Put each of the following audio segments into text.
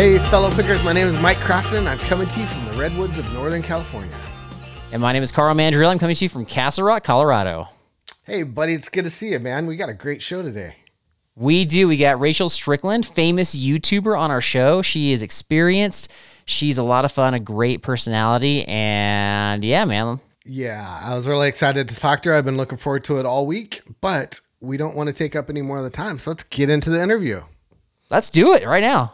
Hey, fellow pickers, my name is Mike Crofton. I'm coming to you from the Redwoods of Northern California. And my name is Carl Mandrill. I'm coming to you from Castle Rock, Colorado. Hey, buddy, it's good to see you, man. We got a great show today. We do. We got Rachel Strickland, famous YouTuber on our show. She is experienced. She's a lot of fun, a great personality, and yeah, man. Yeah, I was really excited to talk to her. I've been looking forward to it all week, but we don't want to take up any more of the time. So let's get into the interview. Let's do it right now.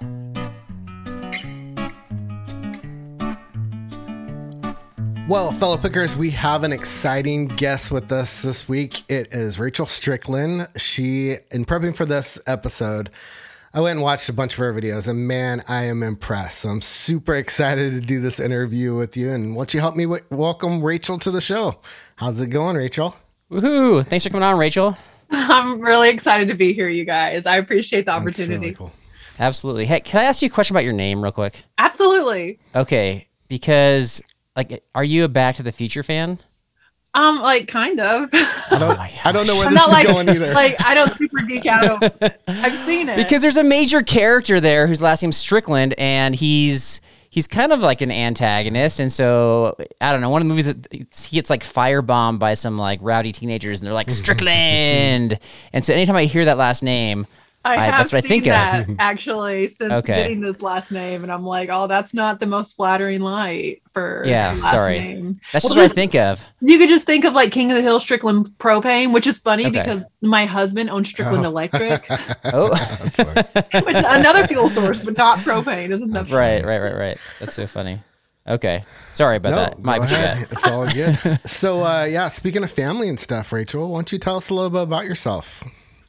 Well, fellow pickers, we have an exciting guest with us this week. It is Rachel Strickland. She, in prepping for this episode, I went and watched a bunch of her videos, and man, I am impressed. So I'm super excited to do this interview with you. And won't you help me w- welcome Rachel to the show? How's it going, Rachel? Woohoo! Thanks for coming on, Rachel. I'm really excited to be here, you guys. I appreciate the That's opportunity. really cool. Absolutely. Hey, can I ask you a question about your name, real quick? Absolutely. Okay, because like, are you a Back to the Future fan? Um, like kind of. I don't, my I don't know where I'm this not is like going either. like I don't super geek out. Over, I've seen it. Because there's a major character there whose last name's Strickland, and he's he's kind of like an antagonist. And so I don't know. One of the movies that he gets like firebombed by some like rowdy teenagers, and they're like Strickland. and so anytime I hear that last name, I I- have that's what I seen think of. that actually since Okay. getting this last name, and I'm like, oh, that's not the most flattering light for Yeah, the last sorry. name. that's Well, just what I this- think of. You could just think of like King of the Hill Strickland propane, which is funny Okay. because my husband owns Strickland Oh. Electric, Oh, That's fine. which is another fuel source, but not propane. Isn't that that's right, right, right, right. That's so funny. Okay, sorry about No, that. My bad. It's all good. so, uh, yeah, speaking of family and stuff, Rachel, why don't you tell us a little bit about yourself?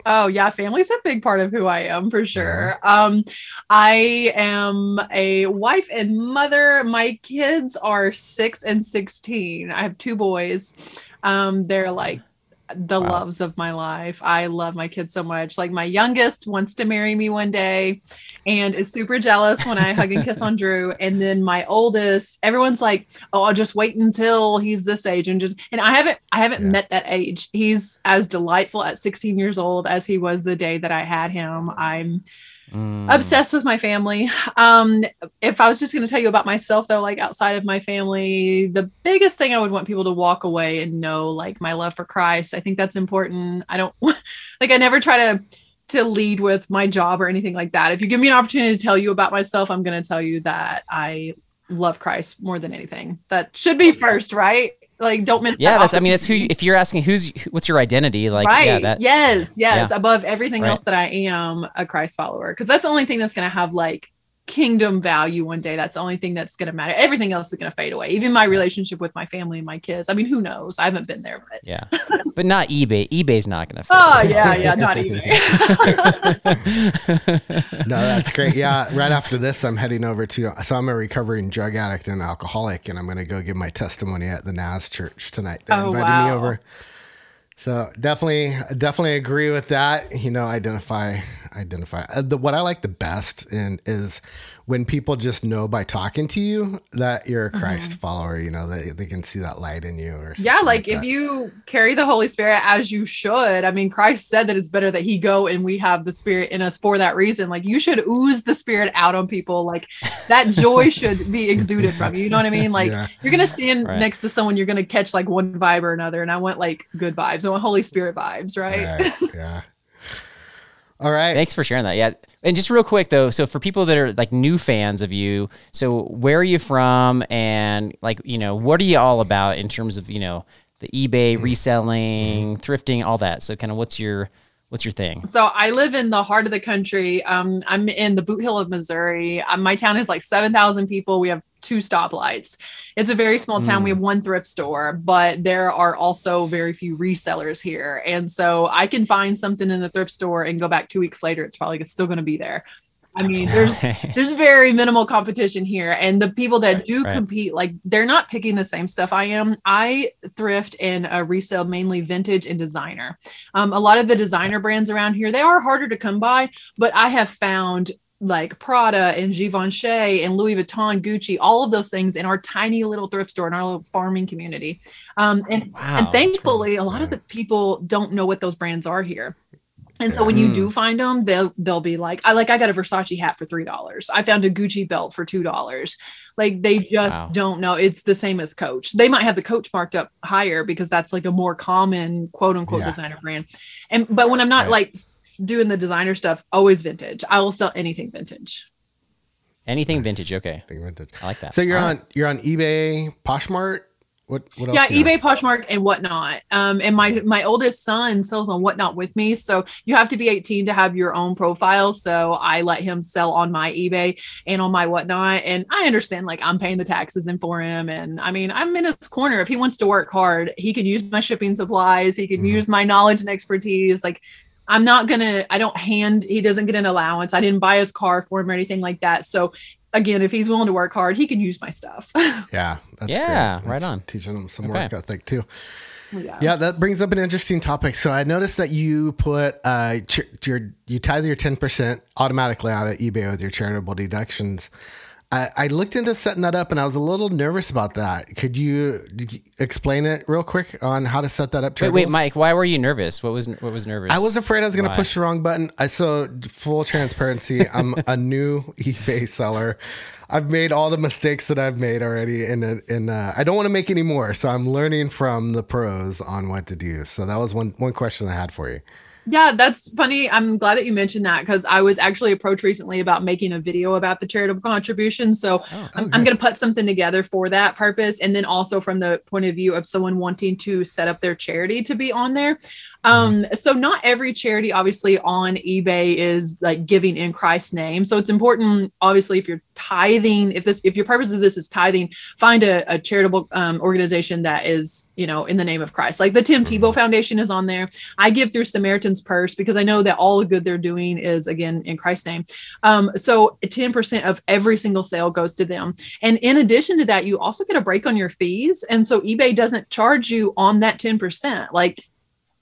Oh yeah, family's a big part of who I am for sure. Um, I am a wife and mother. My kids are six and sixteen. I have two boys. Um, they're like the Wow. loves of my life. I love my kids so much. Like my youngest wants to marry me one day and is super jealous when I hug and kiss on Drew. And then my oldest, everyone's like, "Oh, I'll just wait until he's this age and just." And I haven't, I haven't Yeah. met that age. He's as delightful at 16 years old as he was the day that I had him. I'm Mm. obsessed with my family. Um, if I was just going to tell you about myself, though, like outside of my family, the biggest thing I would want people to walk away and know, like my love for Christ. I think that's important. I don't like. I never try to to lead with my job or anything like that. If you give me an opportunity to tell you about myself, I'm going to tell you that I love Christ more than anything. That should be first, right? Like, don't miss. Yeah, that that's. I mean, that's who. If you're asking who's what's your identity, like, right. yeah, that. yes. Yes. Above everything Right. else that I am a Christ follower. Because that's the only thing that's going to have like kingdom value one day. That's the only thing that's going to matter. Everything else is going to fade away. Even my relationship with my family and my kids. I mean, who knows? I haven't been there, but Yeah, but not eBay. eBay's not gonna. oh yeah, yeah, not eBay. No, that's great. Yeah, right after this, I'm heading over to. So I'm a recovering drug addict and alcoholic, and I'm going to go give my testimony at the Naz Church tonight. They Oh, invited me wow. over. So definitely, definitely agree with that. You know, identify, identify. Uh, the, what I like the best in is when people just know by talking to you that you're a Christ follower. You know, they, they can see that light in you. Or Mm-hmm. yeah, something like if that. you carry the Holy Spirit as you should. I mean, Christ said that it's better that He go and we have the Spirit in us for that reason. Like you should ooze the Spirit out on people. Like that joy should be exuded from you. You know what I mean? Like Yeah. you're gonna stand Right. next to someone, you're gonna catch like one vibe or another, and I want like good vibes. I want Holy Spirit vibes, right? Right, yeah. All right. Thanks for sharing that. Yeah. And just real quick though, so for people that are like new fans of you, so where are you from and like, you know, what are you all about in terms of, you know, the eBay mm-hmm. reselling, thrifting, all that. So kind of what's your what's your thing? So I live in the heart of the country. Um, I'm in the Bootheel of Missouri. Um, my town is like 7,000 people. We have two stoplights. It's a very small town. We have one thrift store, but there are also very few resellers here. And so I can find something in the thrift store and go back two weeks later. It's probably still going to be there. I mean, there's there's very minimal competition here and the people that do Right. compete like they're not picking the same stuff i am i thrift and uh, resell mainly vintage and designer um, a lot of the designer brands around here they are harder to come by but i have found like Prada and Givenchy and Louis Vuitton, Gucci, all of those things in our tiny little thrift store in our little farming community. Um, and, Wow, and thankfully, a lot of the people don't know what those brands are here. And so when you Mm. do find them, they'll they'll be like, I like I got a Versace hat for three dollars. I found a Gucci belt for two dollars. Like they just Wow. don't know. It's the same as Coach. They might have the Coach marked up higher because that's like a more common quote unquote Yeah. designer brand. And but when I'm not Right. like doing the designer stuff, always vintage. I will sell anything vintage. Anything Nice. vintage. Okay. Think vintage. I like that. So you're All on you're on eBay, Poshmark. What what else? yeah ebay poshmark and whatnot um and my my oldest son sells on whatnot with me so you have to be 18 to have your own profile so i let him sell on my ebay and on my whatnot and i understand like i'm paying the taxes in for him and i mean i'm in his corner if he wants to work hard he can use my shipping supplies he can Mhm. use my knowledge and expertise like I'm not gonna, I don't hand, he doesn't get an allowance. I didn't buy his car for him or anything like that. So again, if he's willing to work hard, he can use my stuff. Yeah, that's Yeah, great. right That's on. Teaching them some Okay. work ethic too. yeah. Yeah, that brings up an interesting topic. So I noticed that you put uh ch- your you tithe your ten percent automatically out of eBay with your charitable deductions. I, I looked into setting that up and I was a little nervous about that. Could you, explain it real quick on how to set that up? Wait, wait, Mike. Why were you nervous? What was what was nervous? I was afraid I was going to push the wrong button. I so full transparency. I'm a new eBay seller. I've made all the mistakes that I've made already, and and uh, I don't want to make any more. So I'm learning from the pros on what to do. So that was one one question I had for you. Yeah, that's funny. I'm glad that you mentioned that because I was actually approached recently about making a video about the charitable contribution. So Oh, I'm, Okay. I'm going to put something together for that purpose. And then also from the point of view of someone wanting to set up their charity to be on there. Um, so not every charity obviously on eBay is like giving in Christ's name. So it's important, obviously, if you're tithing, if this, if your purpose of this is tithing, find a, a charitable um, organization that is, you know, in the name of Christ. Like the Tim Tebow Foundation is on there. I give through Samaritan's Purse because I know that all the good they're doing is again in Christ's name. Um, so 10% of every single sale goes to them. And in addition to that, you also get a break on your fees. And so eBay doesn't charge you on that 10%. Like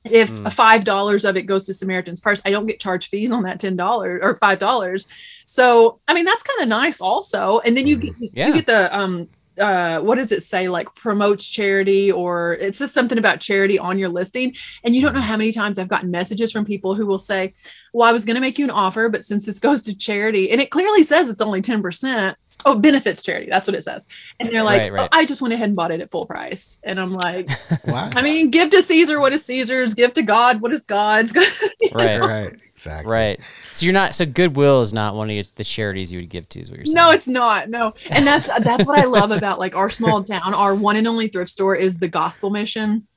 if Mm. five dollars of it goes to Samaritan's Purse, I don't get charged fees on that ten dollars or five dollars. So I mean that's kind of nice also. And then you get Yeah. you get the um uh what does it say like promotes charity or it says something about charity on your listing and you don't know how many times i've gotten messages from people who will say well i was going to make you an offer but since this goes to charity and it clearly says it's only 10% oh benefits charity that's what it says and they're like Right, oh, right. Oh, i just went ahead and bought it at full price and i'm like Wow. i mean give to caesar what is caesar's give to god what is god's right, right. Exactly. right. So you're not. So Goodwill is not one of the charities you would give to. Is what you're saying? No, it's not. No, and that's that's what I love about like our small town. Our one and only thrift store is the Gospel Mission.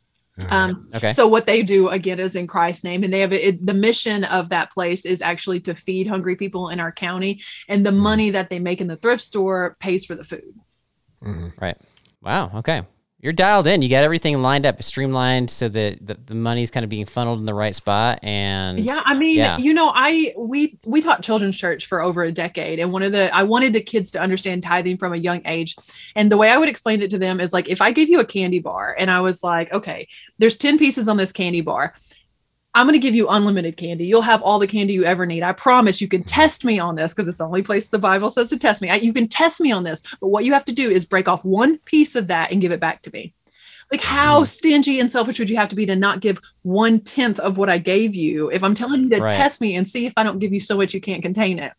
Um, Okay. So what they do again is in Christ's name, and they have it, the mission of that place is actually to feed hungry people in our county, and the money that they make in the thrift store pays for the food. Mhm. Right. Wow. Okay. You're dialed in. You got everything lined up, streamlined, so that the, the money's kind of being funneled in the right spot. And Yeah, I mean, Yeah. you know, I we we taught children's church for over a decade, and one of the I wanted the kids to understand tithing from a young age, and the way I would explain it to them is like if I gave you a candy bar, and I was like, okay, there's ten pieces on this candy bar. I'm going to give you unlimited candy. You'll have all the candy you ever need. I promise you can test me on this because it's the only place the Bible says to test me. I, you can test me on this, but what you have to do is break off one piece of that and give it back to me. Like, how stingy and selfish would you have to be to not give one tenth of what I gave you if I'm telling you to Right. test me and see if I don't give you so much you can't contain it?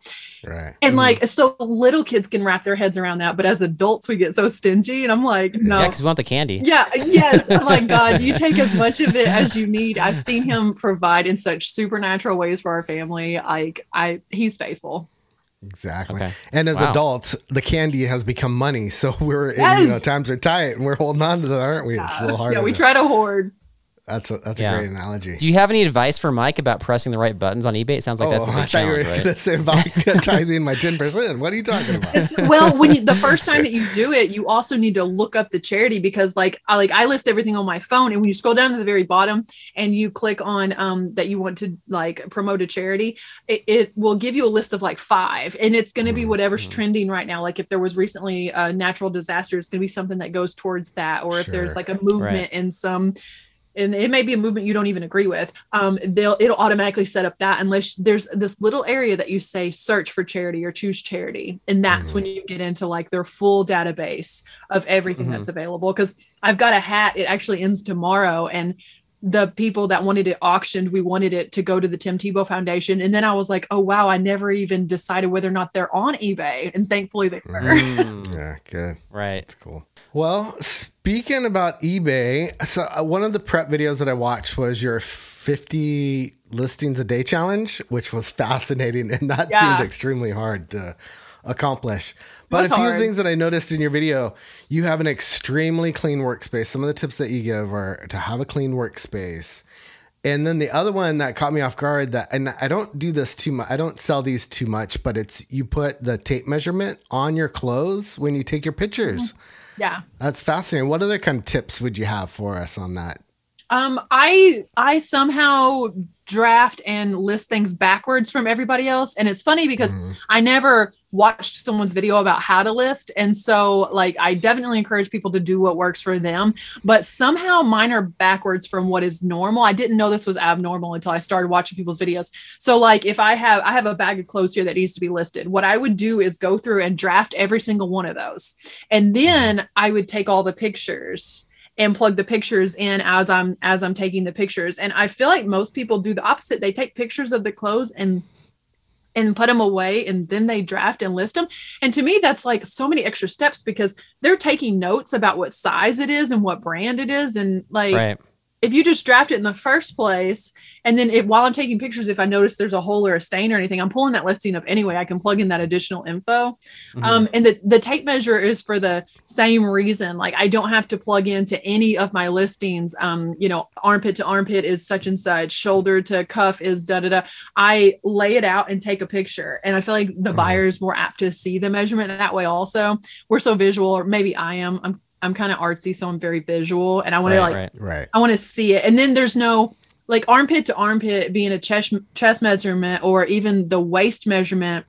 Right. And Mhm. like, so little kids can wrap their heads around that, but as adults, we get so stingy. And I'm like, no. yeah, because we want the candy. Yeah, yes. I'm like, God, you take as much of it as you need. I've seen him provide in such supernatural ways for our family. Like, I he's faithful. Exactly. Okay. And as Wow. adults, the candy has become money. So we're in, you know, times are tight and we're holding on to that, aren't we? It's a uh, little harder. Yeah, we try to hoard. That's a that's Yeah. a great analogy. Do you have any advice for Mike about pressing the right buttons on eBay? It sounds like that's the oh, I big thought you were challenge, going right? to say about tithing my ten percent. What are you talking about? well when you the first time that you do it you also need to look up the charity because like i like i list everything on my phone and when you scroll down to the very bottom and you click on um that you want to like promote a charity it, it will give you a list of like five and it's going to be whatever's Mhm. trending right now like if there was recently a natural disaster it's going to be something that goes towards that or if Sure. there's like a movement in some and it may be a movement you don't even agree with um they'll it'll automatically set up that unless there's this little area that you say search for charity or choose charity and that's Mhm. when you get into like their full database of everything Mhm. that's available because i've got a hat it actually ends tomorrow and the people that wanted it auctioned, we wanted it to go to the Tim Tebow Foundation. And then I was like, oh, wow, I never even decided whether or not they're on eBay. And thankfully they were. Mm, Yeah, good. right. It's cool. Well, speaking about eBay, so uh, one of the prep videos that I watched was your 50 listings a day challenge, which was fascinating and that Yeah. seemed extremely hard to accomplish. But a few hard. things that I noticed in your video, you have an extremely clean workspace. Some of the tips that you give are to have a clean workspace. And then the other one that caught me off guard that and I don't do this too much. I don't sell these too much, but it's you put the tape measurement on your clothes when you take your pictures. Yeah. That's fascinating. What other kind of tips would you have for us on that? Um, I I somehow draft and list things backwards from everybody else, and it's funny because Mm-hmm. I never watched someone's video about how to list, and so like I definitely encourage people to do what works for them. But somehow mine are backwards from what is normal. I didn't know this was abnormal until I started watching people's videos. So like if I have I have a bag of clothes here that needs to be listed, what I would do is go through and draft every single one of those, and then I would take all the pictures and plug the pictures in as I'm as I'm taking the pictures. And I feel like most people do the opposite. They take pictures of the clothes and and put them away and then they draft and list them. And to me that's like so many extra steps because they're taking notes about what size it is and what brand it is and like Right. If you just draft it in the first place and then if, while i'm taking pictures if i notice there's a hole or a stain or anything i'm pulling that listing up anyway. I can plug in that additional info. Mhm. um, and the, the tape measure is for the same reason. Like i don't have to plug into any of my listings. Um, you know armpit to armpit is such and such shoulder to cuff is da da da. I lay it out and take a picture. And i feel like the Mhm. buyer is more apt to see the measurement that way also. We're so visual or maybe i am. I'm i'm kind of artsy so i'm very visual and i want to like right. Right. I want to see it. And then there's no like armpit to armpit being a chest chest measurement or even the waist measurement.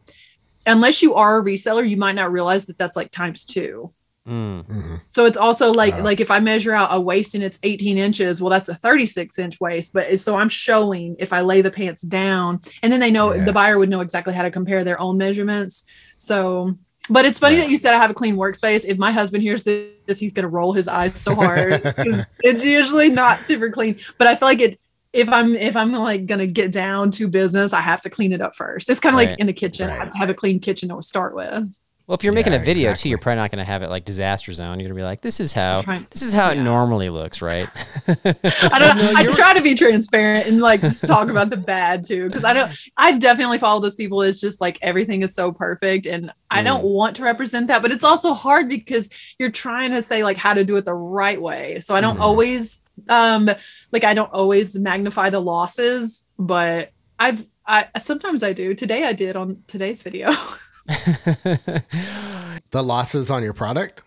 Unless you are a reseller, you might not realize that that's like times two. Mm. Mhm. So it's also like like if I measure out a waist and it's 18 inches, well, that's a 36 inch waist. But so I'm showing if I lay the pants down, and then they know Yeah. the buyer would know exactly how to compare their own measurements. So, but it's funny Right. that you said I have a clean workspace. If my husband hears this, he's gonna roll his eyes so hard. it's usually not super clean, but I feel like it. If I'm if I'm like gonna get down to business, I have to clean it up first. It's kind of Right. like in the kitchen. I have to have a clean kitchen to start with. Well, if you're making Yeah, a video exactly. too, you're probably not going to have it like disaster zone. You're going to be like, this is how Right. this is how it normally looks, right? I don't. No, I try to be transparent and like talk about the bad too, because I don't. I've definitely followed those people. It's just like everything is so perfect, and I don't want to represent that. But it's also hard because you're trying to say like how to do it the right way. So I don't Mhm. always, um, like I don't always magnify the losses, but I've. I sometimes I do. Today I did on today's video. The losses on your product?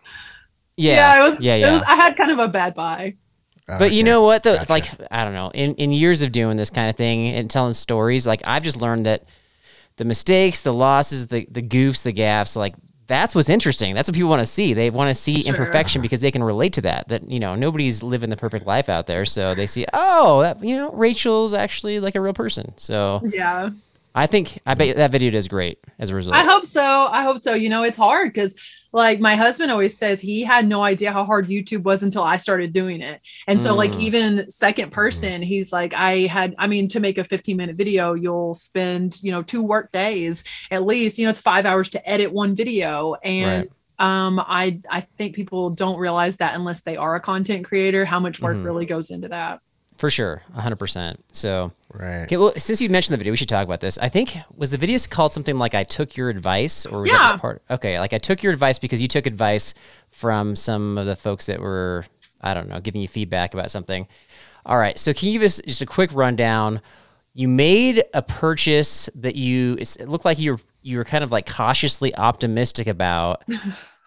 yeah, it was, yeah, it yeah. was- I had kind of a bad buy. Oh, but you Okay. know what? Though, Gotcha. like I don't know, in in years of doing this kind of thing and telling stories, like I've just learned that the mistakes, the losses, the the goofs, the gaffes, like that's what's interesting. That's what people want to see. They want to see Sure. imperfection because they can relate to that. That you know nobody's living the perfect life out there, so they see, oh, that you know Rachel's actually like a real person. So Yeah. I think I bet that video does great as a result. I hope so. I hope so. You know, it's hard because, like, my husband always says he had no idea how hard YouTube was until I started doing it. And so, like, Mm. even second person, he's like, I had, I mean, to make a 15 minute video, you'll spend, you know, two work days at least. You know, it's five hours to edit one video. And, um, I, I think people don't realize that unless they are a content creator, how much work Mhm. really goes into that. for sure, hundred percent. So Right. Okay, well, since you mentioned the video, we should talk about this. I think was the video called something like "I took your advice," or was that Yeah. just part? Okay, like I took your advice because you took advice from some of the folks that were, I don't know, giving you feedback about something. All right, so can you give us just a quick rundown? You made a purchase that you it looked like you were you were kind of like cautiously optimistic about.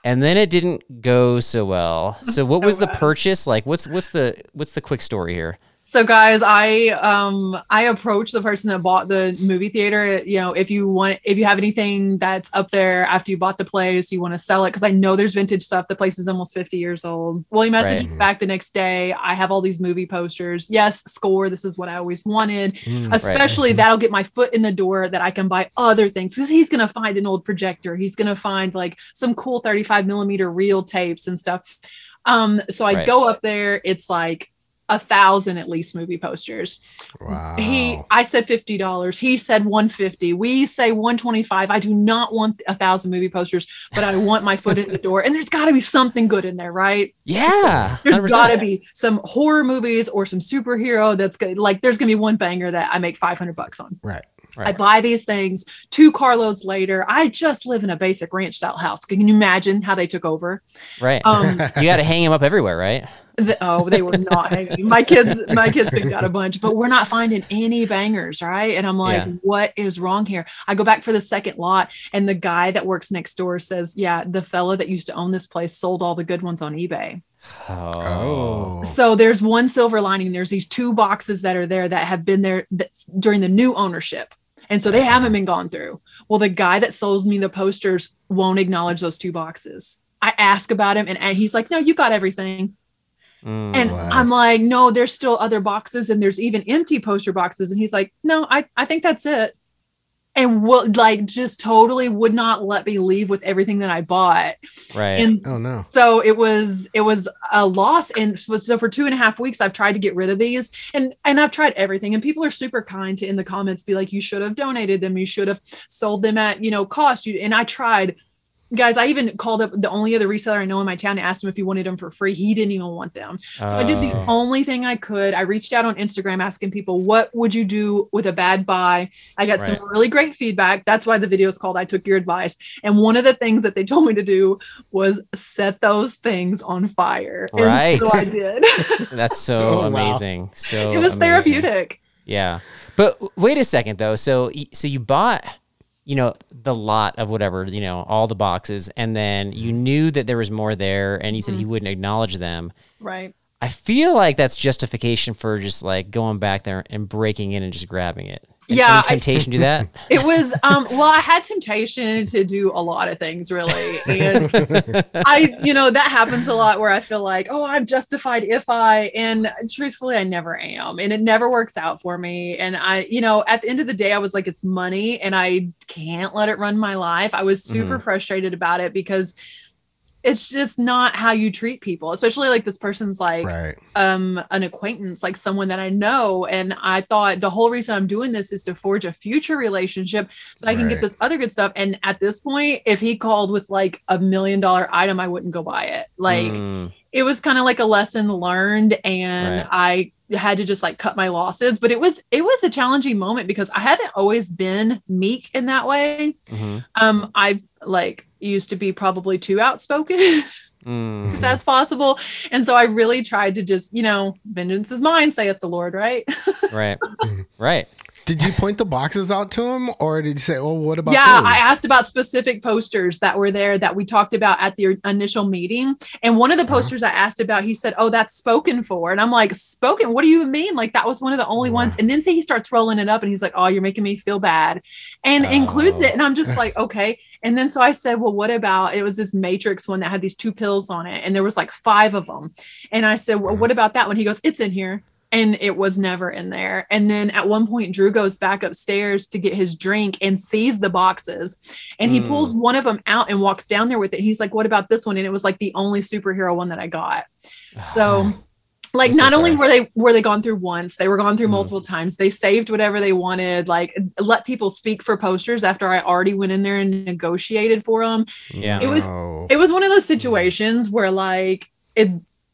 And then it didn't go so well. So what was the purchase? Like what's what's the what's the quick story here? So guys, I um I approached the person that bought the movie theater. You know, if you want, if you have anything that's up there after you bought the place, you want to sell it because I know there's vintage stuff. The place is almost 50 years old. Well, he messaged Right. me back the next day. I have all these movie posters. Yes, score. This is what I always wanted. Mm. Especially that'll get my foot in the door that I can buy other things because he's gonna find an old projector. He's gonna find like some cool 35 millimeter reel tapes and stuff. Um, so I Right. go up there. It's like a thousand at least movie posters. Wow. He, I said fifty dollars. He said one fifty. We say one twenty five. I do not want a thousand movie posters, but I want my foot in the door. And there's got to be something good in there, right? Yeah. There's 100%. got to be some horror movies or some superhero that's good. Like there's gonna be one banger that I make five hundred bucks on. right. I buy these things. Two carloads later, I just live in a basic ranch style house. Can you imagine how they took over? Right. Um, you got to hang them up everywhere, right? The, oh, they were not hanging. My kids, my kids picked out a bunch, but we're not finding any bangers, right? And I'm like, Yeah. what is wrong here? I go back for the second lot, and the guy that works next door says, Yeah, the fella that used to own this place sold all the good ones on eBay. Oh. So there's one silver lining. There's these two boxes that are there that have been there th- during the new ownership. And so they uh-huh. haven't been gone through. Well, the guy that sold me the posters won't acknowledge those two boxes. I ask about him and, and he's like, no, you got everything. Mm. And What? I'm like, no, there's still other boxes and there's even empty poster boxes. And he's like, no, I, I think that's it. And will like just totally would not let me leave with everything that I bought. right. And Oh no. so it was it was a loss and so so for two and a half weeks i've tried to get rid of these and and i've tried everything and people are super kind to in the comments be like you should have donated them you should have sold them at you know cost you and i tried guys i even called up the only other reseller i know in my town and asked him if he wanted them for free he didn't even want them so I did the Oh. only thing I could. I reached out on Instagram asking people, what would you do with a bad buy? I got some really great feedback. That's why the video is called I Took Your Advice. And one of the things that they told me to do was set those things on fire. And Right. so I did. That's so Oh, wow. amazing. So it was amazing. therapeutic. Yeah. But wait a second though. So so you bought you know the lot of whatever, you know, all the boxes and then you knew that there was more there and you said he Mm-hmm. wouldn't acknowledge them. Right. I feel like that's justification for just like going back there and breaking in and just grabbing it. And Yeah, I- temptation to do that? It was um well, I had temptation to do a lot of things really. And I, you know, that happens a lot where I feel like, oh, I'm justified if I, and truthfully, I never am. And it never works out for me. And I, you know, at the end of the day, I was like, it's money and I can't let it run my life. I was super frustrated about it because it's just not how you treat people, especially like this person's like, Right. um an acquaintance like someone that i know and i thought the whole reason i'm doing this is to forge a future relationship so i can Right. get this other good stuff and at this point if he called with like a million dollar item i wouldn't go buy it like Mm, it was kind of like a lesson learned and Right. i had to just like cut my losses but it was it was a challenging moment because i haven't always been meek in that way mhm, um i've like used to be probably too outspoken mm. if that's possible. And so I really tried to just, you know, vengeance is mine, saith the Lord, right? Right. right. Did you point the boxes out to him, or did you say, "Well, what about?" yeah, those? I asked about specific posters that were there that we talked about at the initial meeting. And one of the Uh-huh. posters I asked about, he said, Oh, that's spoken for. And I'm like, Spoken? What do you mean? Like, that was one of the only ones. And then say he starts rolling it up and he's like, Oh, you're making me feel bad and includes Oh. it. And I'm just like, Okay. And then so I said, Well, what about it was this Matrix one that had these two pills on it, and there was like five of them. And I said, Well, Uh-huh. what about that one? He goes, It's in here and it was never in there. And then at one point, Drew goes back upstairs to get his drink and sees the boxes, and he Mm. pulls one of them out and walks down there with it. He's like, "What about this one?" And it was like the only superhero one that I got. So. Like I'm so not only were they were they gone through once, they were gone through Mm. multiple times. They saved whatever they wanted, like let people speak for posters after I already went in there and negotiated for them Yeah. It was- it was one of those situations where like it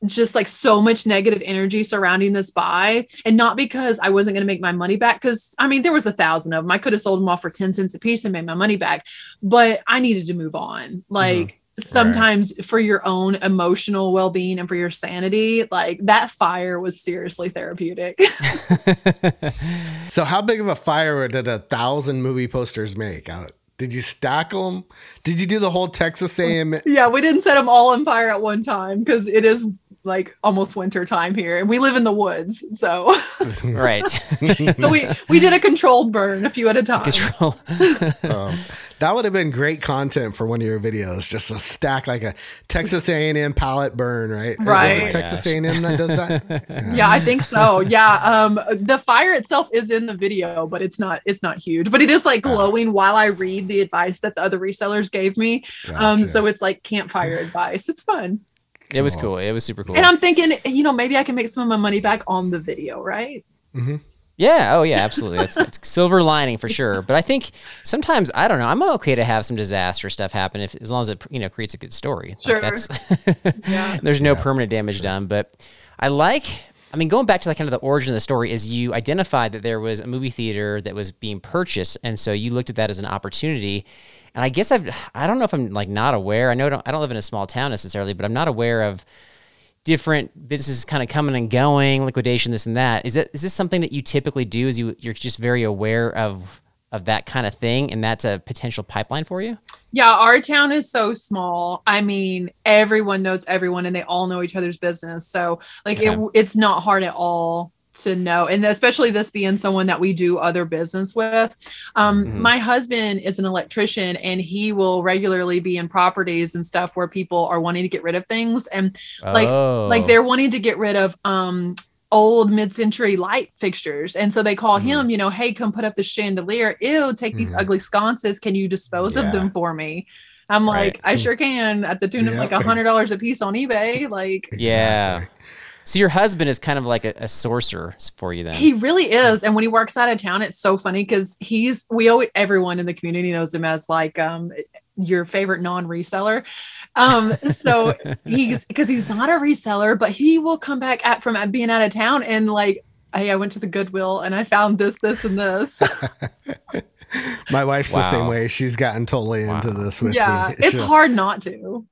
just like so much negative energy surrounding this buy and not because i wasn't going to make my money back because i mean there was a thousand of them i could have sold them all for 10 cents a piece and made my money back but i needed to move on like sometimes for your own emotional well-being and for your sanity like that fire was seriously therapeutic So, how big of a fire did a thousand movie posters make? Uh, Did you stack them? Did you do the whole Texas A&M? yeah we didn't set them all on fire at one time because it is like almost winter time here and we live in the woods so right. so we we did a controlled burn a few at a time Control. Um, that would have been great content for one of your videos. Just a stack like a Texas A&M pallet burn, right? Right. it Texas A&M that does that? yeah i think so yeah um the fire itself is in the video but it's not it's not huge but it is like glowing while i read the advice that the other resellers gave me um so it's like campfire advice it's fun It was cool. It was super cool. And I'm thinking, you know, maybe I can make some of my money back on the video, right? Yeah. Oh, yeah. Absolutely. It's, that's silver lining for sure. But I think sometimes I don't know. I'm okay to have some disaster stuff happen if as long as it you know creates a good story. Like, Sure. that's Yeah. there's no permanent damage done. But I like. I mean, going back to like kind of the origin of the story is you identified that there was a movie theater that was being purchased, and so you looked at that as an opportunity. And I guess I've I don't know if I'm like not aware. I know I don't, I don't live in a small town necessarily, but I'm not aware of different businesses kind of coming and going, liquidation, this and that. Is it is this something that you typically do? Is you you're just very aware of of that kind of thing, and that's a potential pipeline for you? Yeah, our town is so small. I mean, everyone knows everyone and they all know each other's business. So, like, it, it's not hard at all to know. And especially this being someone that we do other business with. Um, Mhm. My husband is an electrician and he will regularly be in properties and stuff where people are wanting to get rid of things. And Like- oh. like they're wanting to get rid of um old mid-century light fixtures and so they call Mhm. him you know hey come put up the chandelier ew take these Mhm. ugly sconces can you dispose Yeah. of them for me i'm Right. like i sure can at the tune of like a okay. hundred dollars a piece on ebay like Yeah. Exactly. So your husband is kind of like a, a sorcerer for you then. he really is and when he works out of town it's so funny because he's we owe everyone in the community knows him as like um your favorite non-reseller um so he's because he's not a reseller but he will come back at from being out of town and like hey i went to the goodwill and i found this this and this My wife's the same way. She's gotten totally into this with yeah me. it's She'll- hard not to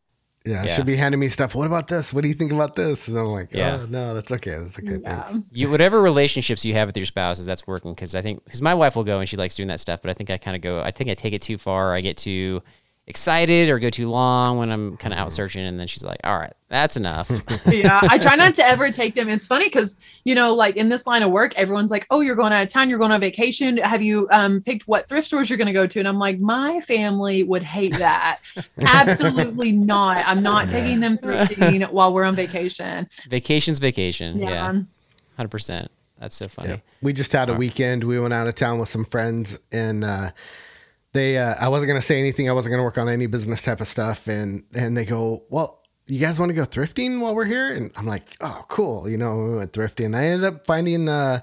Yeah, Yeah. she'll be handing me stuff. What about this? What do you think about this? And I'm like, Yeah. oh, no, that's okay. That's okay. yeah Thanks. you whatever relationships you have with your spouses, that's working because I think because my wife will go and she likes doing that stuff, but I think I kind of go. I think I take it too far. I get too excited or go too long when I'm kind of out searching, and then she's like, "All right, that's enough." yeah i try not to ever take them it's funny because you know like in this line of work everyone's like oh you're going out of town you're going on vacation have you um picked what thrift stores you're going to go to and i'm like my family would hate that absolutely not i'm not taking them thrifting while we're on vacation Vacation's vacation. yeah, Yeah, hundred percent. That's so funny. Yeah. We just had a weekend. We went out of town with some friends and uh they uh I wasn't gonna say anything. I wasn't gonna work on any business type of stuff. And and they go, Well, you guys want to go thrifting while we're here? And I'm like, Oh, cool. You know, we went thrifting. I ended up finding uh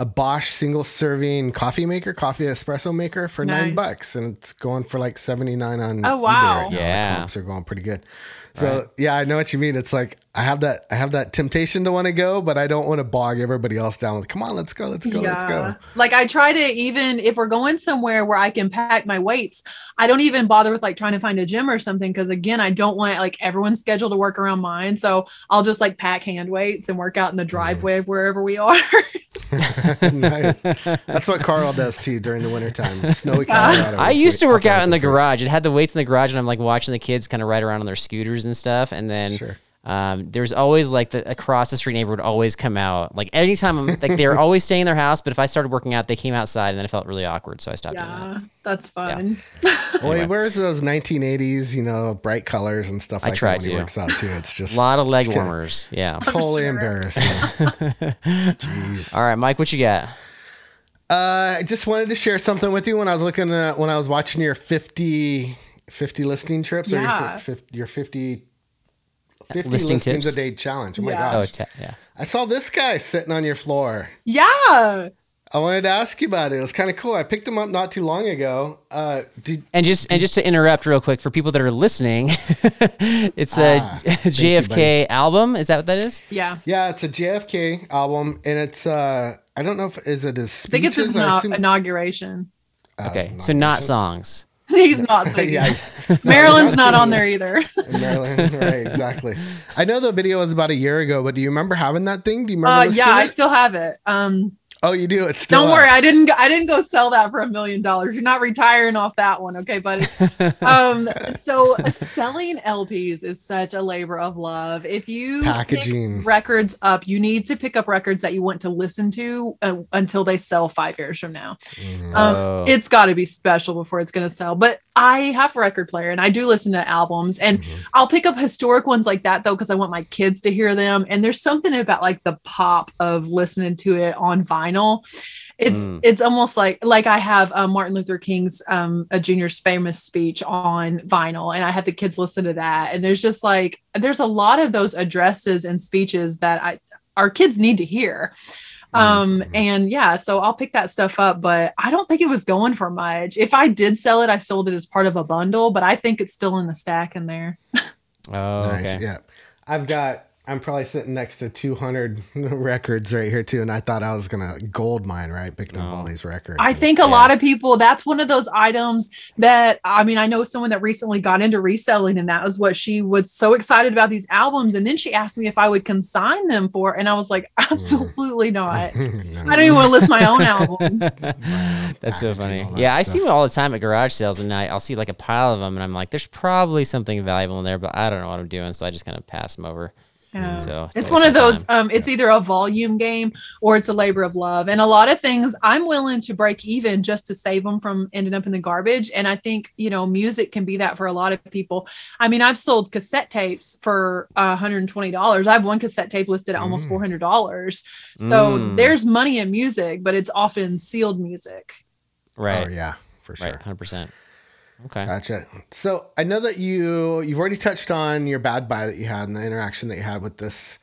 a Bosch single serving coffee maker, coffee espresso maker for nine bucks, and it's going for like seventy nine on Oh, eBay wow. right now. The Yeah. comps are going pretty good. So Right. yeah, I know what you mean. It's like I have that I have that temptation to want to go, but I don't want to bog everybody else down with come on, let's go, let's go, let's go. Like I try to even if we're going somewhere where I can pack my weights, I don't even bother with like trying to find a gym or something because again, I don't want like everyone's schedule to work around mine. So I'll just like pack hand weights and work out in the driveway of wherever we are. nice. That's what Carl does too during the wintertime. Snowy uh, Colorado. I used to work out in the with garage. It had the weights in the garage, and I'm like watching the kids kind of ride around on their scooters and stuff. And then Sure. Um, there's always like the across the street neighbor would always come out. Like anytime I'm like they're always staying in their house, but if I started working out, they came outside, and then it felt really awkward, so I stopped doing that. yeah, that's fun. Well, he wears those 1980s, you know, bright colors and stuff I like try that when to. he works out too. It's just A lot of leg Just kidding. warmers. Yeah. totally sure. embarrassing. Jeez. All right, Mike, what you got? Uh, I just wanted to share something with you when I was looking at when I was watching your 50, 50 listing trips or your, Yeah. fi- your 50, 50 Listing listings tips? a day challenge. Oh my Yeah. Oh, gosh. ta- yeah. I saw this guy sitting on your floor. Yeah. I wanted to ask you about it. It was kind of cool. I picked him up not too long ago. Uh, did And just and just to interrupt real quick for people that are listening, it's a Ah, thank you, JFK album. Is that what that is? Yeah. yeah, it's a JFK album, and it's uh, I don't know if is it his I think it's his speeches? I ina- assume- inauguration. uh, Okay, it's so not songs. He's not singing. yeah, he's- Marilyn's not on singing. there either. In Maryland, right? Exactly. I know the video was about a year ago, but do you remember having that thing? Do you remember? Uh, yeah, I still have it. Um, oh, you do. It's still. don't up. worry, I didn't. I didn't go sell that for a million dollars. You're not retiring off that one, okay, buddy? um, so selling LPs is such a labor of love. If you pick Packaging. records up, you need to pick up records that you want to listen to uh, until they sell five years from now. Mhm. Um. It's got to be special before it's going to sell. But I have a record player and I do listen to albums and Mhm. I'll pick up historic ones like that though because I want my kids to hear them. And there's something about like the pop of listening to it on vinyl. it's Mm. it's almost like like I have uh, Martin Luther King's um a junior's famous speech on vinyl and I have the kids listen to that and there's just like there's a lot of those addresses and speeches that I our kids need to hear um Mhm. and yeah so I'll pick that stuff up but I don't think it was going for much if I did sell it I sold it as part of a bundle but I think it's still in the stack in there Oh, Nice. okay. Yeah. I've got, I'm probably sitting next to 200 records right here too. And I thought I was going to gold mine, right? Picking up all Oh. these records. I And- think a Yeah. lot of people that's one of those items that I mean I know someone that recently got into reselling and that was what she was so excited about these albums and then she asked me if I would consign them for and I was like mm. absolutely not. No. I don't even want to list my own albums. That's so funny. that Yeah, I see stuff. them all the time at garage sales, and I, I'll see like a pile of them, and I'm like, "There's probably something valuable in there, but I don't know what I'm doing," so I just kind of pass them over. Yeah. So It's always one of those time. um it's either a volume game or it's a labor of love. And a lot of things I'm willing to break even just to save them from ending up in the garbage and I think, you know, music can be that for a lot of people. I mean, I've sold cassette tapes for uh, $120. I have one cassette tape listed at almost Mm. $400. So Mm. there's money in music, but it's often sealed music. right, Oh, yeah, for sure. right, hundred percent. Okay. Gotcha. So I know that you you've already touched on your bad buy that you had and the interaction that you had with this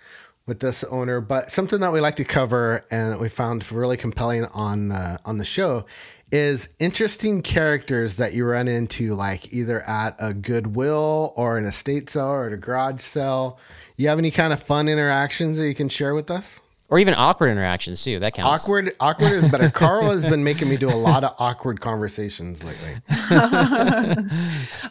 with this owner, but something that we like to cover and that we found really compelling on uh, on the show is interesting characters that you run into, like either at a Goodwill or an estate sale or at a garage sale. You have any kind of fun interactions that you can share with us? Or even awkward interactions too. That counts. Awkward, awkward is better. Carl has been making me do a lot of awkward conversations lately.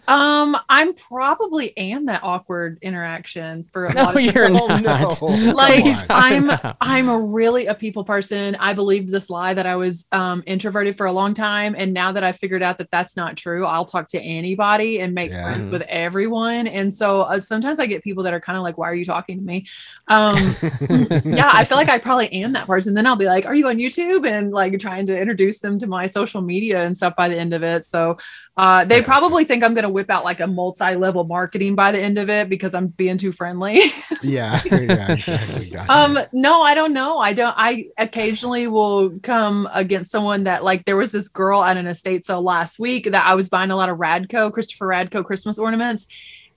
um, I'm probably am that awkward interaction for a No, lot of you're Oh, no. like I'm about? I'm a really a people person. I believed this lie that I was um, introverted for a long time, and now that I figured out that that's not true, I'll talk to anybody and make Yeah. friends with everyone. And so uh, sometimes I get people that are kind of like, "Why are you talking to me?" Um, yeah, I feel like I probably am that person. Then I'll be like, "Are you on YouTube?" and like trying to introduce them to my social media and stuff by the end of it. So uh, they probably think I'm going to whip out like a multi-level marketing by the end of it because I'm being too friendly. yeah, yeah, exactly. Gotcha. Um, no, I don't know. I don't. I occasionally will come against someone that like there was this girl at an estate sale last week that I was buying a lot of Radko, Christopher Radko Christmas ornaments.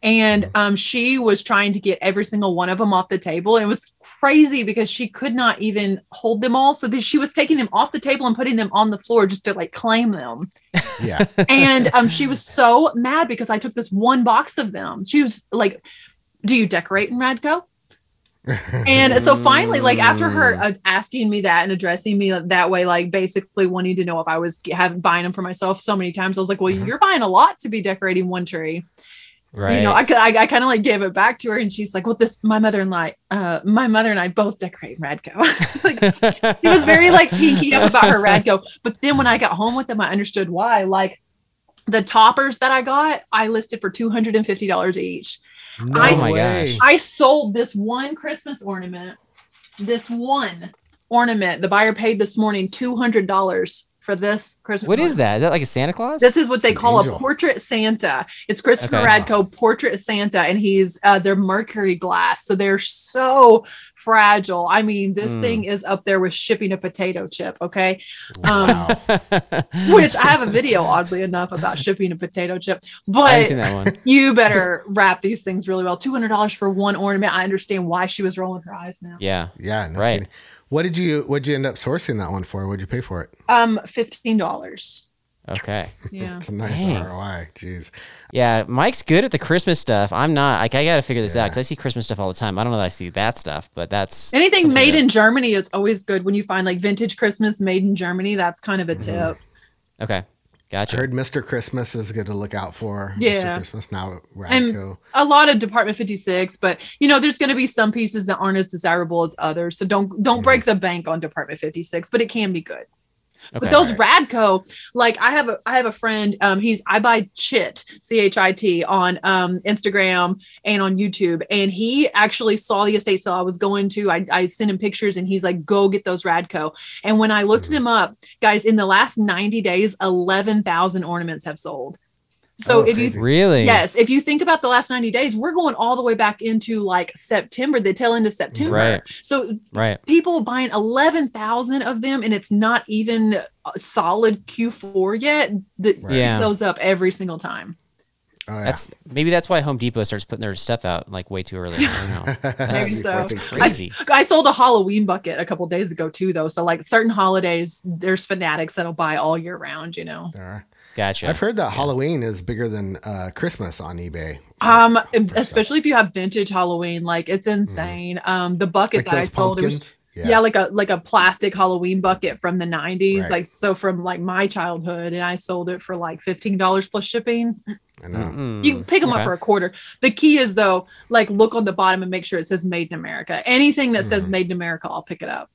And um, she was trying to get every single one of them off the table. And it was crazy because she could not even hold them all. So that she was taking them off the table and putting them on the floor just to like claim them yeah. and um, she was so mad because I took this one box of them. She was like, "Do you decorate in Radko?" And so finally, like after her uh, asking me that and addressing me that way, like basically wanting to know if I was having buying them for myself so many times, I was like, "Well, Mhm. you're buying a lot to be decorating one tree." Right. You know, I, I, I kind of like gave it back to her, and she's like, "Well, this my mother-in-law, uh, my mother and I both decorate in Radko." like she was very like pinky up about her Radko. But then when I got home with them, I understood why. Like the toppers that I got, I listed for two hundred and fifty dollars each. No Oh my way. gosh. I sold this one Christmas ornament, this one ornament. The buyer paid this morning two hundred dollars for this Christmas. What is that? Is that like a Santa Claus? This is what they An call angel. a portrait Santa. It's Christopher Okay. Radko portrait Santa, and he's uh, they're mercury glass, so they're so fragile. I mean, this Mm. thing is up there with shipping a potato chip. Okay, Wow. which I have a video, oddly enough, about shipping a potato chip. But haven't seen that one. you better wrap these things really well. Two hundred dollars for one ornament. I understand why she was rolling her eyes now. Yeah. yeah. No Right. kidding. What did you What did you end up sourcing that one for? What did you pay for it? Um, fifteen dollars. Okay. Yeah. It's a nice Dang. ROI. Jeez. Yeah, Mike's good at the Christmas stuff. I'm not. Like, I got to figure this out because I see Christmas stuff all the time. I don't know that I see that stuff, but that's Anything made that- in Germany is always good. When you find like vintage Christmas made in Germany, that's kind of a tip. Okay, I gotcha. heard Mr. Christmas is good to look out for. Yeah. Mr. Christmas now And- Radko. a lot of Department 56, but you know, there's going to be some pieces that aren't as desirable as others. So don't don't Mhm. break the bank on Department 56, but it can be good. Okay. But those Radko, like I have a I have a friend, um, he's I buy Chit, C H I T on um Instagram and on YouTube. And he actually saw the estate sale I was going to. I, I sent him pictures and he's like, go get those Radko. And when I looked Mhm. them up, guys, in the last 90 days, 11,000 ornaments have sold. So Oh, if crazy. you Really? yes, if you think about the last 90 days, we're going all the way back into like September, the tail end of September. Right. So Right. people buying 11,000 of them and it's not even a solid Q4 yet. That Right. Yeah. those up every single time. Oh, yeah. That's maybe that's why Home Depot starts putting their stuff out like way too early. I don't know. Maybe so. Thanksgiving. crazy. I sold a Halloween bucket a couple days ago too, though. So like certain holidays, there's fanatics that'll buy all year round. You know, There are. Gotcha. I've heard that Halloween is bigger than uh, Christmas on eBay. um, stuff. especially if you have vintage Halloween, like it's insane. Um, the bucket Mm-hmm. like that I sold, was pumpkins. yeah. like a like a plastic Halloween bucket from the 90s, Right. like so from like my childhood, and I sold it for like fifteen dollars plus shipping. I know. Mm-mm. You can pick them Okay. up for a quarter. The key is though, like look on the bottom and make sure it says "Made in America." Anything that Mm-hmm. says "Made in America," I'll pick it up.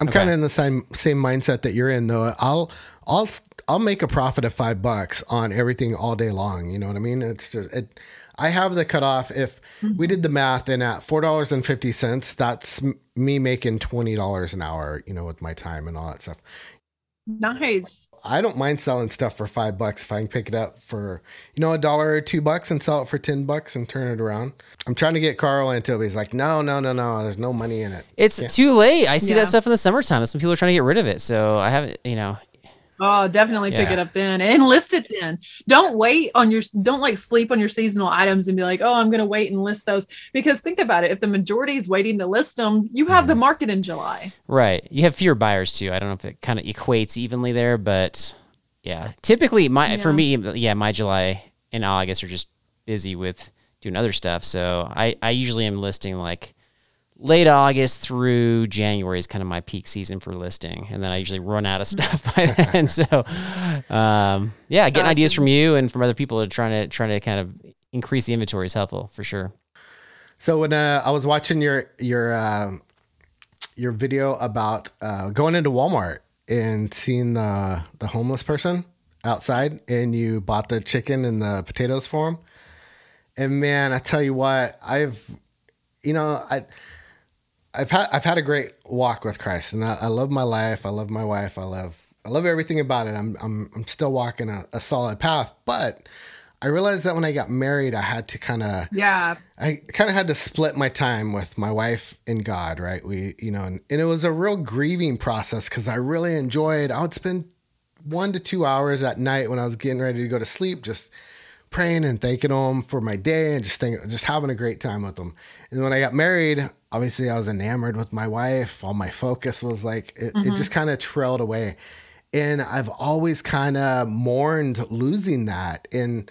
I'm Okay. kind of in the same same mindset that you're in, though. I'll I'll I'll make a profit of five bucks on everything all day long. You know what I mean? It's just it. I have the cutoff. If we mm-hmm. did the math, and at four dollars and fifty cents, that's me making twenty dollars an hour. You know, with my time and all that stuff. Nice. I don't mind selling stuff for five bucks if I can pick it up for you know a dollar or two bucks and sell it for ten bucks and turn it around. I'm trying to get Carl into it. He's like, no, no, no, no. There's no money in it. It's too late. I see Yeah. that stuff in the summertime. That's when people are trying to get rid of it. So I haven't, you know, Oh, definitely pick Yeah. it up then and list it then. Don't wait on your don't like sleep on your seasonal items and be like, "Oh, I'm going to wait and list those." Because think about it, if the majority is waiting to list them, you have the Mm-hmm. market in July. right. You have fewer buyers too. I don't know if it kind of equates evenly there, but yeah. Typically, my for me, yeah, my July and August are just busy with doing other stuff. So I I usually am listing like late August through January is kind of my peak season for listing, and then I usually run out of stuff by then. So, um, yeah, getting ideas from you and from other people to trying to trying to kind of increase the inventory is helpful for sure. So when uh, I was watching your your um, your video about uh, going into Walmart and seeing the the homeless person outside, and you bought the chicken and the potatoes for him, and man, I tell you what, I've you know I. I've had I've had a great walk with Christ, and I, I love my life. I love my wife. I love I love everything about it. I'm I'm I'm still walking a, a solid path, but I realized that when I got married, I had to kind of Yeah. I kind of had to split my time with my wife and God, right? We, you know, and, and it was a real grieving process because I really enjoyed, I would spend one to two hours at night when I was getting ready to go to sleep, just praying and thanking Him for my day and just thinking, just having a great time with Him. And when I got married, obviously I was enamored with my wife. All my focus was like, it, it just mm-hmm. kind of trailed away. And I've always kind of mourned losing that. And,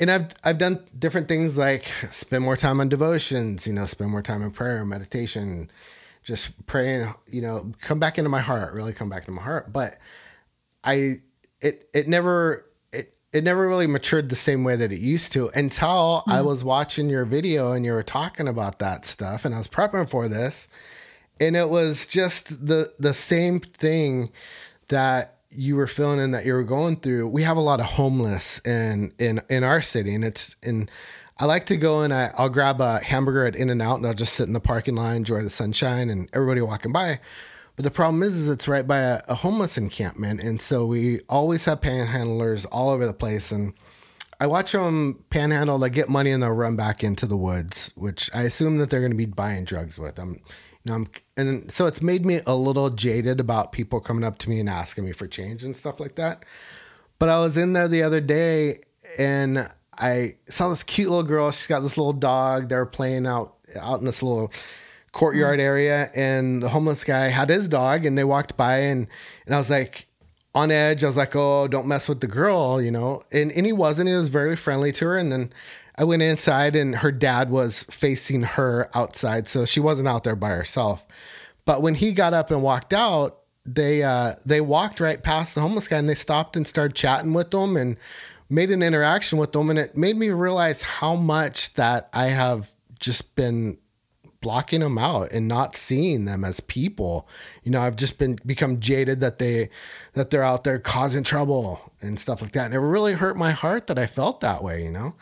and I've I've done different things like spend more time on devotions, you know, spend more time in prayer, meditation, just praying, you know, come back into my heart, really come back into my heart. But I it it never it never really matured the same way that it used to until I mm. was watching your video and you were talking about that stuff and I was prepping for this and it was just the the same thing that you were feeling and that you were going through. We have a lot of homeless in in in our city, and it's in. I like to go and I, I'll grab a hamburger at In-N-Out, and I'll just sit in the parking lot, enjoy the sunshine, and everybody walking by. But the problem is, is it's right by a, a homeless encampment, and so we always have panhandlers all over the place, and I watch them panhandle, they get money, and they'll run back into the woods, which I assume that they're going to be buying drugs with. I'm, and so it's made me a little jaded about people coming up to me and asking me for change and stuff like that. But I was in there the other day, and I saw this cute little girl. She's got this little dog. They're playing out out in this little courtyard area, and the homeless guy had his dog, and they walked by, and and I was like on edge. I was like, oh, don't mess with the girl, you know. And and he wasn't. He was very friendly to her, and then. I went inside and her dad was facing her outside, so she wasn't out there by herself. But when he got up and walked out, they uh, they walked right past the homeless guy and they stopped and started chatting with them and made an interaction with them, and it made me realize how much that I have just been blocking them out and not seeing them as people. You know, I've just been become jaded that they that they're out there causing trouble and stuff like that. And it really hurt my heart that I felt that way, you know.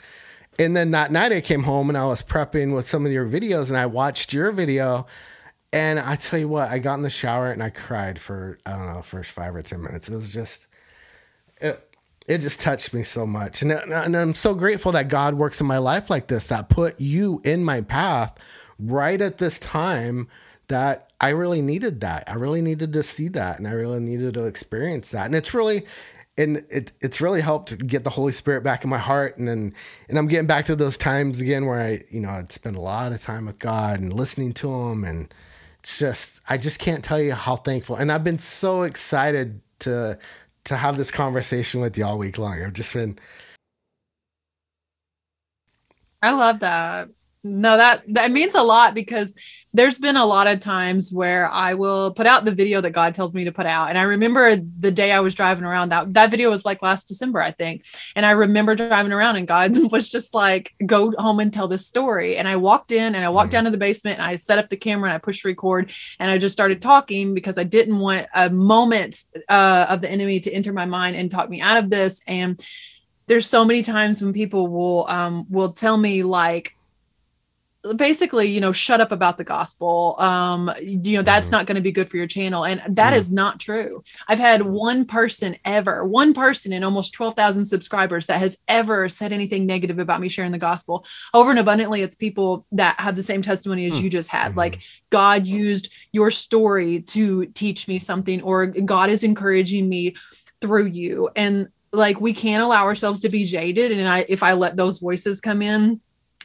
And then that night I came home and I was prepping with some of your videos and I watched your video and I tell you what, I got in the shower and I cried for I don't know, first 5 or 10 minutes. It was just it, it just touched me so much. And, and I'm so grateful that God works in my life like this, that put you in my path right at this time that I really needed that. I really needed to see that and I really needed to experience that. And it's really and it it's really helped get the Holy Spirit back in my heart and then and I'm getting back to those times again where I, you know, I'd spend a lot of time with God and listening to him and just I just can't tell you how thankful. And I've been so excited to to have this conversation with you all week long. I've just been I love that. No, that that means a lot because there's been a lot of times where I will put out the video that God tells me to put out. And I remember the day I was driving around that that video was like last December, I think. And I remember driving around and God was just like, go home and tell this story. And I walked in and I walked mm-hmm. down to the basement and I set up the camera and I pushed record and I just started talking because I didn't want a moment uh, of the enemy to enter my mind and talk me out of this. And there's so many times when people will um, will tell me like basically you know shut up about the gospel um you know that's mm. not going to be good for your channel and that mm. is not true i've had one person ever one person in almost 12,000 subscribers that has ever said anything negative about me sharing the gospel over and abundantly it's people that have the same testimony as mm. you just had mm-hmm. like god used your story to teach me something or god is encouraging me through you and like we can't allow ourselves to be jaded and i if i let those voices come in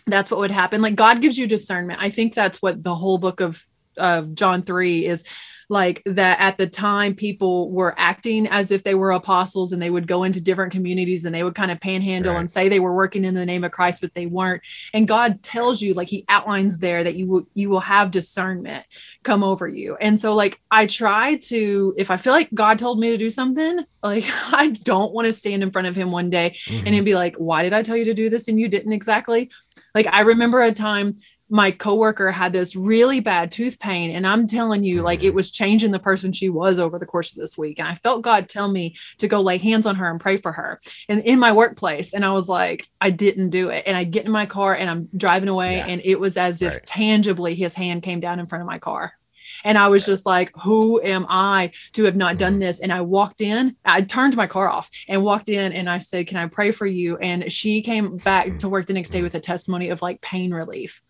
that's what would happen. Like god gives you discernment. I think that's what the whole book of of john 3 is like that at the time people were acting as if they were apostles and they would go into different communities and they would kind of panhandle right. and say they were working in the name of Christ but they weren't. And God tells you like he outlines there that you will you will have discernment come over you. And so like I try to if I feel like God told me to do something like I don't want to stand in front of him one day mm-hmm. and he'd be like why did I tell you to do this and you didn't exactly like I remember a time my coworker had this really bad tooth pain and i'm telling you like it mm. was changing the person she was over the course of this week and i felt god tell me to go lay hands on her and pray for her and in my workplace and i was like i didn't do it and i get in my car and i'm driving away yeah. and it was as if right. tangibly his hand came down in front of my car and I was just like, who am I to have not done mm. this? And I walked in, I turned my car off and walked in and I said, Can I pray for you? And she came back to work the next day with a testimony of like pain relief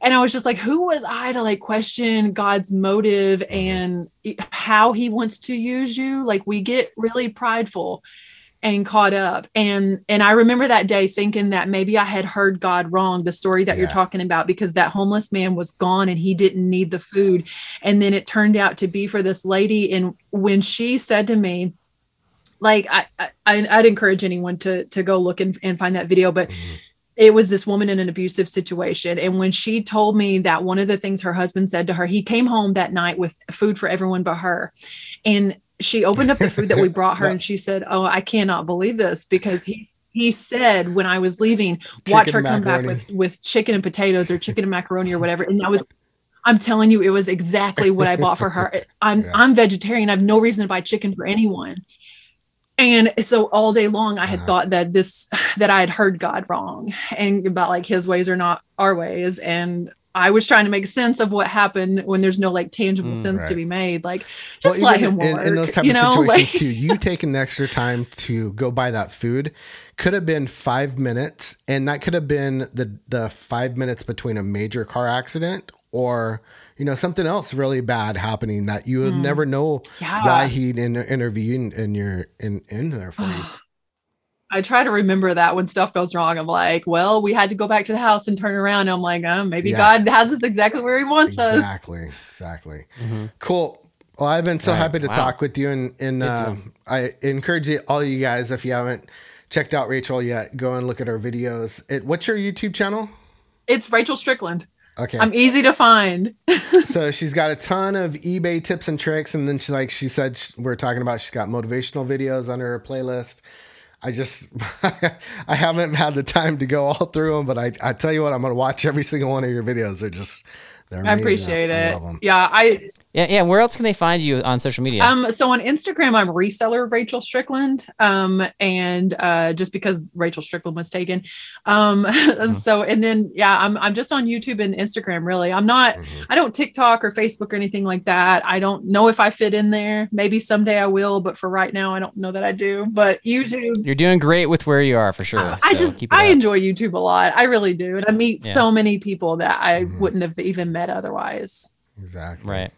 and I was just like, who was I to like question God's motive mm-hmm. and how he wants to use you? Like we get really prideful and caught up. And and I remember that day thinking that maybe I had heard God wrong, the story that yeah. you're talking about, because that homeless man was gone and he didn't need the food. And then it turned out to be for this lady. And when she said to me, like I, I I'd encourage anyone to to go look and, and find that video, but mm-hmm it was this woman in an abusive situation. And when she told me that one of the things her husband said to her, he came home that night with food for everyone but her. And she opened up the food that we brought her and she said, Oh, I cannot believe this because he he said when I was leaving, chicken watch her come back with with chicken and potatoes or chicken and macaroni or whatever. And I was I'm telling you, it was exactly what I bought for her. I'm yeah. I'm vegetarian. I have no reason to buy chicken for anyone and so all day long i had uh-huh. thought that this that i had heard god wrong and about like his ways are not our ways and i was trying to make sense of what happened when there's no like tangible mm, sense right. to be made like just well, let him work in, in those type of know? situations like, too you taking the extra time to go buy that food could have been five minutes and that could have been the the five minutes between a major car accident or you know something else really bad happening that you would mm. never know yeah. why he'd in, intervene in your in in there for you. I try to remember that when stuff goes wrong. I'm like, well, we had to go back to the house and turn around. And I'm like, oh, maybe yeah. God has us exactly where He wants exactly, us. Exactly, exactly. Mm-hmm. Cool. Well, I've been so right. happy to wow. talk with you, and and uh, I encourage you, all you guys, if you haven't checked out Rachel yet, go and look at her videos. It, what's your YouTube channel? It's Rachel Strickland. Okay. I'm easy to find. so she's got a ton of eBay tips and tricks, and then she like she said she, we're talking about she's got motivational videos on her playlist. I just I haven't had the time to go all through them, but I I tell you what, I'm gonna watch every single one of your videos. They're just they're amazing. I appreciate I, it. I yeah, I Yeah, yeah. Where else can they find you on social media? Um, so on Instagram, I'm reseller Rachel Strickland. Um, and uh, just because Rachel Strickland was taken. Um, so and then yeah, I'm I'm just on YouTube and Instagram. Really, I'm not. Mhm. I don't TikTok or Facebook or anything like that. I don't know if I fit in there. Maybe someday I will, but for right now, I don't know that I do. But YouTube. You're doing great with where you are for sure. I so just keep I up. enjoy YouTube a lot. I really do. And I meet Yeah. so many people that I Mhm. wouldn't have even met otherwise. Exactly. right.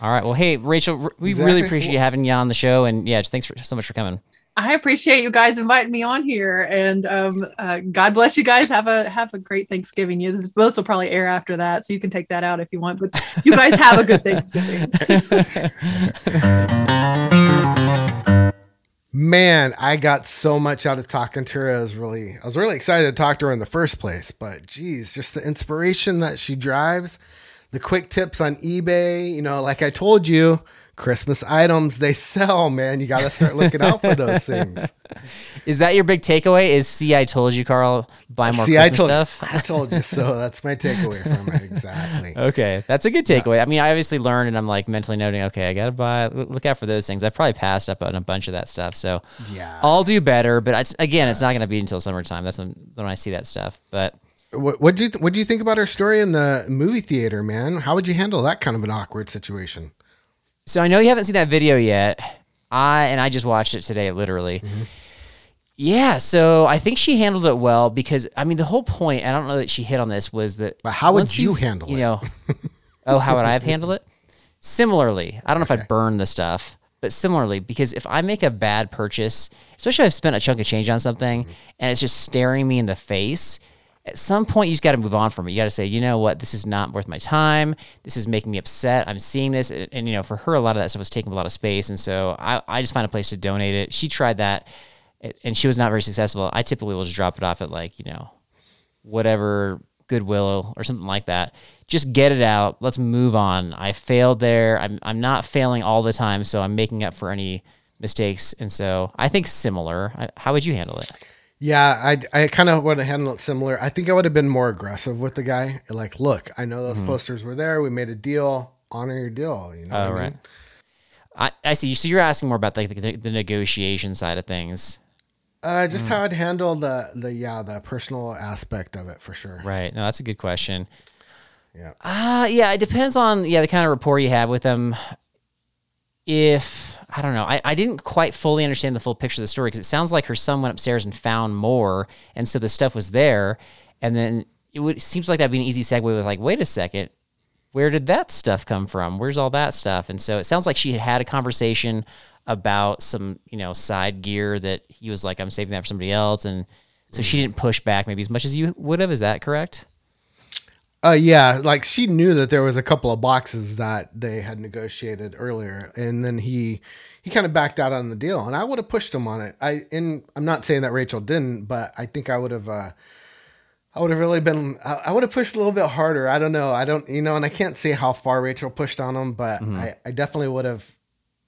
All right. Well, hey, Rachel, we Exactly. really appreciate you having you on the show, and yeah, just thanks for, so much for coming. I appreciate you guys inviting me on here, and um, uh, God bless you guys. Have a have a great Thanksgiving. You this this will probably air after that, so you can take that out if you want. But you guys have a good Thanksgiving. Man, I got so much out of talking to her. I was really, I was really excited to talk to her in the first place. But geez, just the inspiration that she drives, the quick tips on eBay. You know, like I told you, Christmas items they sell. Man, you got to start looking out for those things. Is that your big takeaway? Is see, I told you, Carl, buy more See, Christmas I told, stuff. I told you so. That's my takeaway from it. Exactly. Okay, that's a good takeaway. I mean, I obviously learned, and I'm like mentally noting, okay, I gotta buy. Look out for those things. I've probably passed up on a bunch of that stuff, so Yeah. I'll do better. But it's, again, it's not gonna be until summertime. That's when when I see that stuff. But What what do you what do you think about her story in the movie theater, man? How would you handle that kind of an awkward situation? so I know you haven't seen that video yet. I and I just watched it today, literally. Mm-hmm. Yeah, so I think she handled it well because I mean the whole point. I don't know that she hit on this was that. But how would you you've- handle you it? know, oh, how would I have handled it? Similarly, I don't know if I'd burn the stuff, but similarly, because if I make a bad purchase, especially if I've spent a chunk of change on something Mm-hmm. and it's just staring me in the face, at some point you just got to move on from it. You got to say, you know what, this is not worth my time. This is making me upset. I'm seeing this, and, and, you know, for her, a lot of that stuff was taking a lot of space, and so I, I just find a place to donate it. She tried that, and she was not very successful. I typically will just drop it off at like you know whatever Goodwill or something like that. Just get it out. Let's move on. I failed there. I'm I'm not failing all the time, so I'm making up for any mistakes. And so I think similar. I, how would you handle it? Yeah, I I kind of would have handled it similar. I think I would have been more aggressive with the guy. Like, look, I know those Mm-hmm. posters were there. We made a deal. Honor your deal. You know. Oh, what I right. mean? I, I see. So you're asking more about like the, the negotiation side of things, Uh, just Mm. how I'd handle the the yeah the personal aspect of it for sure. right? No, that's a good question. Yeah. Uh yeah, it depends on yeah the kind of rapport you have with them. If I don't know, I, I didn't quite fully understand the full picture of the story because it sounds like her son went upstairs and found more, and so the stuff was there, and then it would it seems like that'd be an easy segue with like, wait a second, where did that stuff come from? Where's all that stuff? And so it sounds like she had had a conversation about some you know side gear that he was like, I'm saving that for somebody else, and so she mm. didn't push back maybe as much as you would have. Is that correct? Uh, yeah, like she knew that there was a couple of boxes that they had negotiated earlier, and then he he kind of backed out on the deal, and I would have pushed him on it. I and I'm not saying that Rachel didn't, but I think I would have. Uh, I would have really been. I, I would have pushed a little bit harder. I don't know. I don't, you know, and I can't say how far Rachel pushed on him, but I, I definitely would have,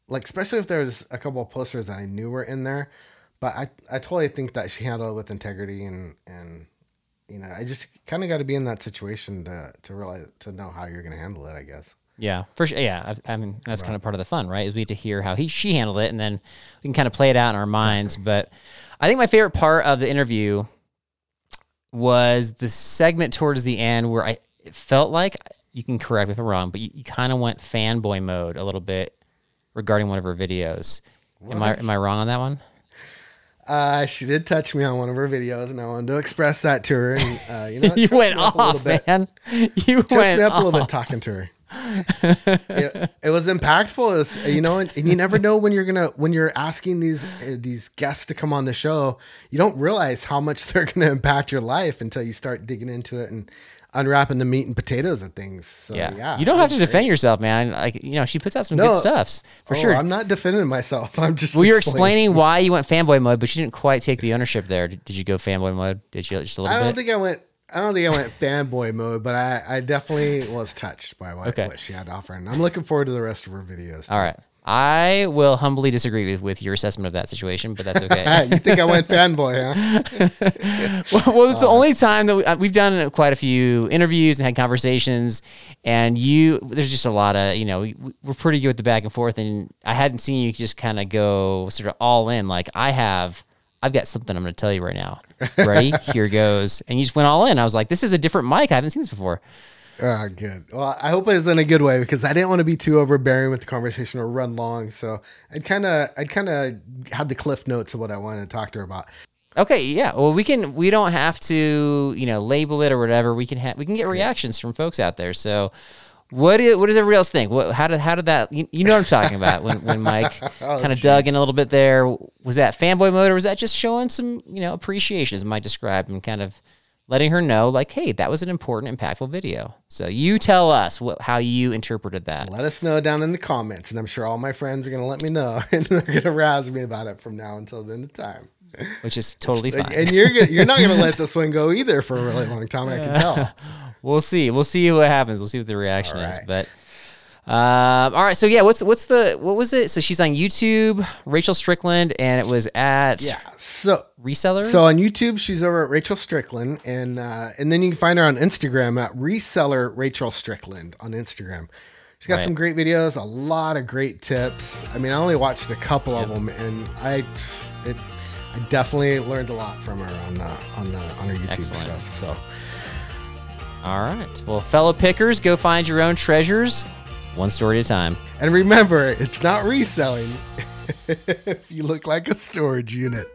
like, especially if there was a couple of posters that I knew were in there. But I, I totally think that she handled it with integrity and and you know, I just kind of got to be in that situation to to realize to know how you're going to handle it. I guess. Yeah, for sure. Yeah, I, I mean that's kind of part of the fun, right? Is we get to hear how he she handled it, and then we can kind of play it out in our minds. But I think my favorite part of the interview was the segment towards the end where I it felt like you can correct me if I'm wrong, but you, you kind of went fanboy mode a little bit regarding one of her videos. Am I am I wrong on that one? Uh, she did touch me on one of her videos, and I wanted to express that to her. And uh, you know, you went up a little off, bit. man. You Choked went me up a little off. bit talking to her. it, it was impactful. It was, you know, and, and you never know when you're gonna when you're asking these uh, these guests to come on the show. You don't realize how much they're gonna impact your life until you start digging into it and unwrapping the meat and potatoes of things. So yeah, Yeah. you don't have to great. defend yourself, man. Like you know, she puts out some No. good stuffs for Oh, sure. I'm not defending myself. I'm just. Well, you're explaining. explaining why you went fanboy mode, but you didn't quite take the ownership there. Did, did you go fanboy mode? Did you just a little I don't bit? think I went. I don't think I went fanboy mode, but I, I definitely was touched by what, Okay. what she had to offer, and I'm looking forward to the rest of her videos. too. All right. I will humbly disagree with, with your assessment of that situation, but that's okay. you think I went fanboy, huh? well, well, it's the only time that we, uh, we've done quite a few interviews and had conversations, and you, there's just a lot of, you know, we, we're pretty good with the back and forth, and I hadn't seen you just kind of go sort of all in. Like I have, I've got something I'm going to tell you right now. Ready? Here goes. And you just went all in. I was like, this is a different Mike. I haven't seen this before. Ah, good. Well, I hope it's in a good way because I didn't want to be too overbearing with the conversation or run long. So I'd kind of, I'd kind of had the cliff notes of what I wanted to talk to her about. Okay, yeah. Well, we can. We don't have to, you know, label it or whatever. We can have. We can get reactions from folks out there. So, what do, what does everybody else think? What, how did how did that? You, you know what I'm talking about when when Mike Oh, kind of dug in a little bit there. Was that fanboy mode or was that just showing some you know appreciation as Mike described and kind of letting her know like, hey, that was an important, impactful video. So you tell us what how you interpreted that. Let us know down in the comments, and I'm sure all my friends are going to let me know, and they're going to razz me about it from now until the end of time. which is totally fine. And you're gonna, you're not going to let this one go either for a really long time. I can tell. We'll see. We'll see what happens. We'll see what the reaction All is. But um, all right. So yeah, what's what's the what was it? So she's on YouTube, Rachel Strickland, and it was at Yeah. So reseller. So on YouTube, she's over at Rachel Strickland, and uh, and then you can find her on Instagram at reseller Rachel Strickland on Instagram. She's got Right. some great videos, a lot of great tips. I mean, I only watched a couple of them, and I it I definitely learned a lot from her on uh, on the on her YouTube Excellent. stuff. So all right. Well, fellow pickers, go find your own treasures, one story at a time. And remember, it's not reselling if you look like a storage unit.